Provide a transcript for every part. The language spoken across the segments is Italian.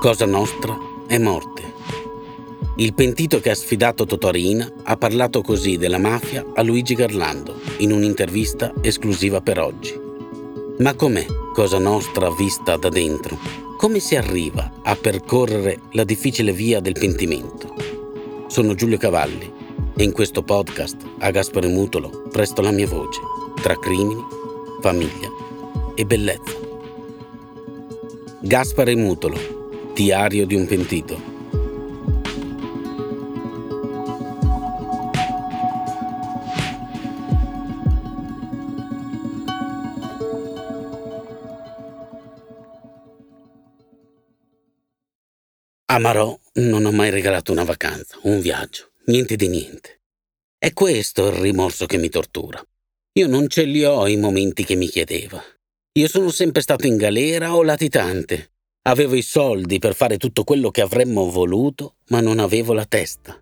Cosa nostra è morte. Il pentito che ha sfidato Totorina ha parlato così della mafia a Luigi Garlando in un'intervista esclusiva per oggi. Ma com'è Cosa Nostra vista da dentro? Come si arriva a percorrere la difficile via del pentimento? Sono Giulio Cavalli e in questo podcast a Gaspare Mutolo presto la mia voce tra crimini, famiglia e bellezza. Gaspare Mutolo Diario di un pentito. A Marò non ho mai regalato una vacanza, un viaggio, niente di niente. È questo il rimorso che mi tortura. Io non ce li ho i momenti che mi chiedeva. Io sono sempre stato in galera o latitante, Avevo i soldi per fare tutto quello che avremmo voluto, ma non avevo la testa.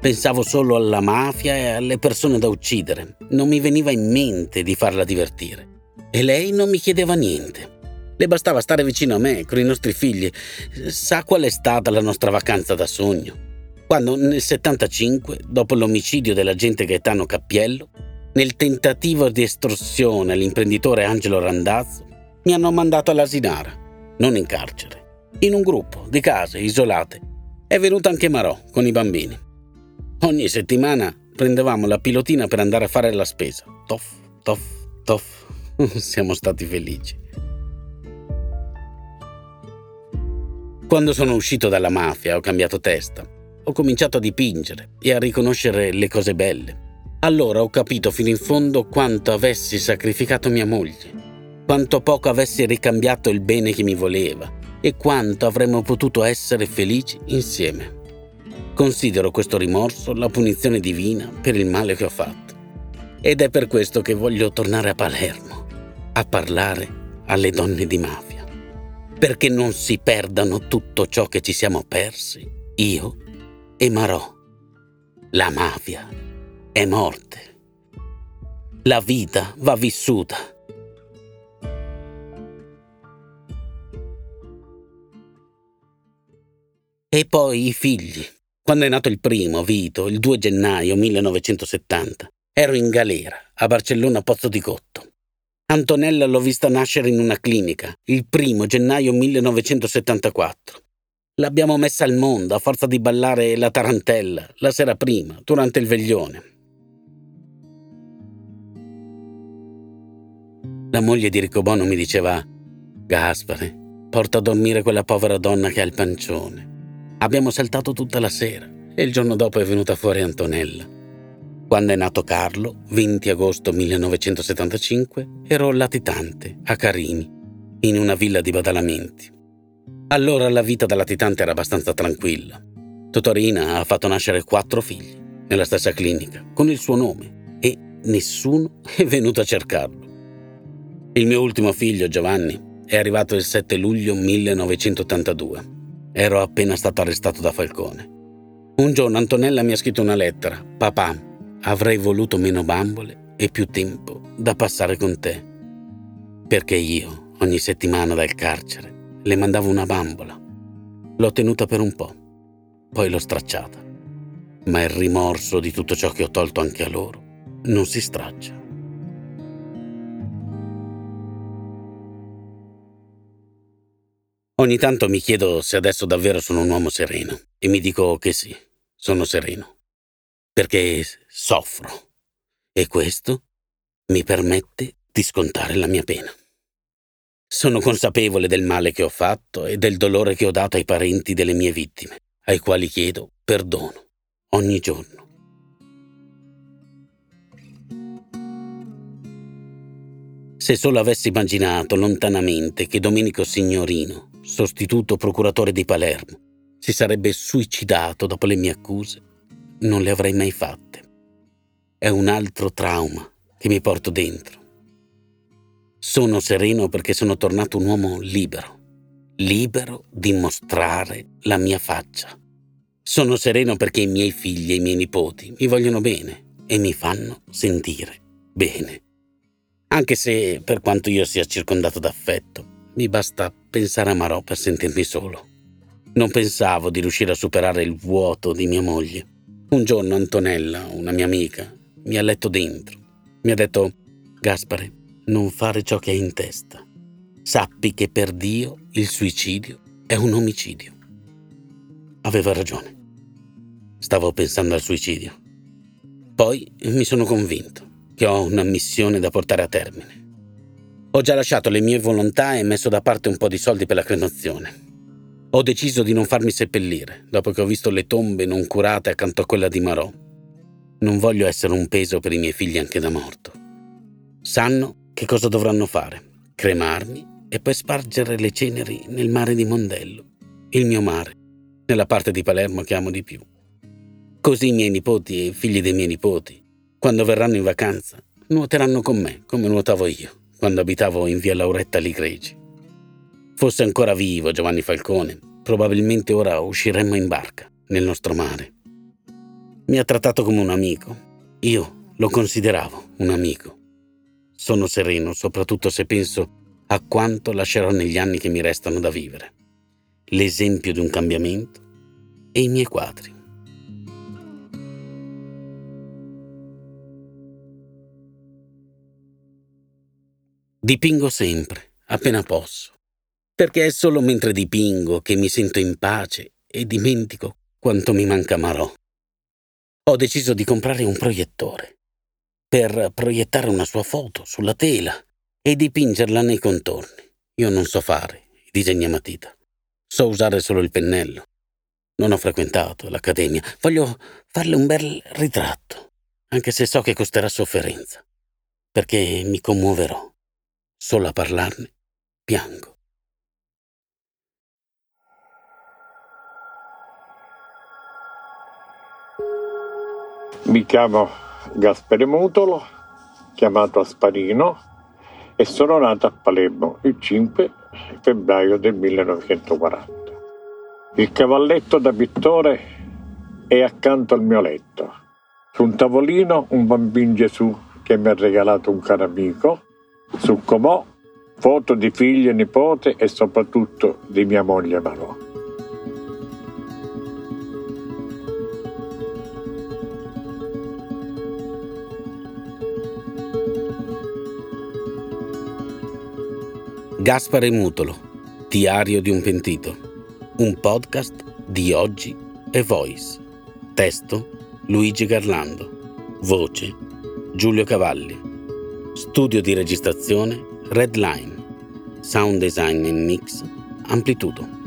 Pensavo solo alla mafia e alle persone da uccidere. Non mi veniva in mente di farla divertire. E lei non mi chiedeva niente. Le bastava stare vicino a me, con i nostri figli. Sa qual è stata la nostra vacanza da sogno? Quando nel 75, dopo l'omicidio dell'agente Gaetano Cappiello, nel tentativo di estorsione all'imprenditore Angelo Randazzo, mi hanno mandato all'asinara, non in carcere, in un gruppo di case isolate. È venuto anche Marò con i bambini. Ogni settimana prendevamo la pilotina per andare a fare la spesa. Toff, toff, toff. Siamo stati felici. Quando sono uscito dalla mafia ho cambiato testa. Ho cominciato a dipingere e a riconoscere le cose belle allora ho capito fino in fondo quanto avessi sacrificato mia moglie, quanto poco avessi ricambiato il bene che mi voleva e quanto avremmo potuto essere felici insieme. Considero questo rimorso la punizione divina per il male che ho fatto. Ed è per questo che voglio tornare a Palermo, a parlare alle donne di mafia, perché non si perdano tutto ciò che ci siamo persi, io e Marò. La mafia è morte. La vita va vissuta. E poi i figli. Quando è nato il primo, Vito, il 2 gennaio 1970, ero in galera a Barcellona Pozzo di Cotto. Antonella l'ho vista nascere in una clinica il 1 gennaio 1974. L'abbiamo messa al mondo a forza di ballare la tarantella la sera prima, durante il veglione. La moglie di Ricobono mi diceva Gaspare, porta a dormire quella povera donna che ha il pancione. Abbiamo saltato tutta la sera e il giorno dopo è venuta fuori Antonella. Quando è nato Carlo, 20 agosto 1975, ero latitante a Carini, in una villa di badalamenti. Allora la vita da latitante era abbastanza tranquilla. Totorina ha fatto nascere quattro figli, nella stessa clinica, con il suo nome, e nessuno è venuto a cercarlo. Il mio ultimo figlio, Giovanni, è arrivato il 7 luglio 1982. Ero appena stato arrestato da Falcone. Un giorno Antonella mi ha scritto una lettera. Papà, avrei voluto meno bambole e più tempo da passare con te. Perché io, ogni settimana dal carcere, le mandavo una bambola. L'ho tenuta per un po', poi l'ho stracciata. Ma il rimorso di tutto ciò che ho tolto anche a loro non si straccia. Ogni tanto mi chiedo se adesso davvero sono un uomo sereno e mi dico che sì, sono sereno. Perché soffro e questo mi permette di scontare la mia pena. Sono consapevole del male che ho fatto e del dolore che ho dato ai parenti delle mie vittime, ai quali chiedo perdono ogni giorno. Se solo avessi immaginato lontanamente che Domenico Signorino, sostituto procuratore di Palermo, si sarebbe suicidato dopo le mie accuse, non le avrei mai fatte. È un altro trauma che mi porto dentro. Sono sereno perché sono tornato un uomo libero, libero di mostrare la mia faccia. Sono sereno perché i miei figli e i miei nipoti mi vogliono bene e mi fanno sentire bene. Anche se, per quanto io sia circondato d'affetto, mi basta pensare a Marò per sentirmi solo. Non pensavo di riuscire a superare il vuoto di mia moglie. Un giorno Antonella, una mia amica, mi ha letto dentro. Mi ha detto, Gaspare, non fare ciò che hai in testa. Sappi che per Dio il suicidio è un omicidio. Aveva ragione. Stavo pensando al suicidio. Poi mi sono convinto che ho una missione da portare a termine. Ho già lasciato le mie volontà e messo da parte un po' di soldi per la cremazione. Ho deciso di non farmi seppellire dopo che ho visto le tombe non curate accanto a quella di Marò. Non voglio essere un peso per i miei figli anche da morto. Sanno che cosa dovranno fare: cremarmi e poi spargere le ceneri nel mare di Mondello, il mio mare, nella parte di Palermo che amo di più. Così i miei nipoti e i figli dei miei nipoti quando verranno in vacanza, nuoteranno con me, come nuotavo io, quando abitavo in via Lauretta Ligregi. Fosse ancora vivo Giovanni Falcone, probabilmente ora usciremmo in barca, nel nostro mare. Mi ha trattato come un amico. Io lo consideravo un amico. Sono sereno, soprattutto se penso a quanto lascerò negli anni che mi restano da vivere. L'esempio di un cambiamento e i miei quadri. Dipingo sempre, appena posso, perché è solo mentre dipingo che mi sento in pace e dimentico quanto mi manca Marò. Ho deciso di comprare un proiettore per proiettare una sua foto sulla tela e dipingerla nei contorni. Io non so fare i disegni a matita, so usare solo il pennello. Non ho frequentato l'accademia, voglio farle un bel ritratto, anche se so che costerà sofferenza, perché mi commuoverò. Solo a parlarne piango. Mi chiamo Gaspere Mutolo, chiamato Asparino, e sono nato a Palermo il 5 febbraio del 1940. Il cavalletto da pittore è accanto al mio letto. Su un tavolino un bambino Gesù che mi ha regalato un caro amico su Comò, foto di figli e nipote e soprattutto di mia moglie Marò. Gaspare Mutolo, Diario di un pentito, un podcast di oggi e Voice. Testo Luigi Garlando. Voce Giulio Cavalli. Studio di registrazione Redline. Sound design e mix Amplitudo.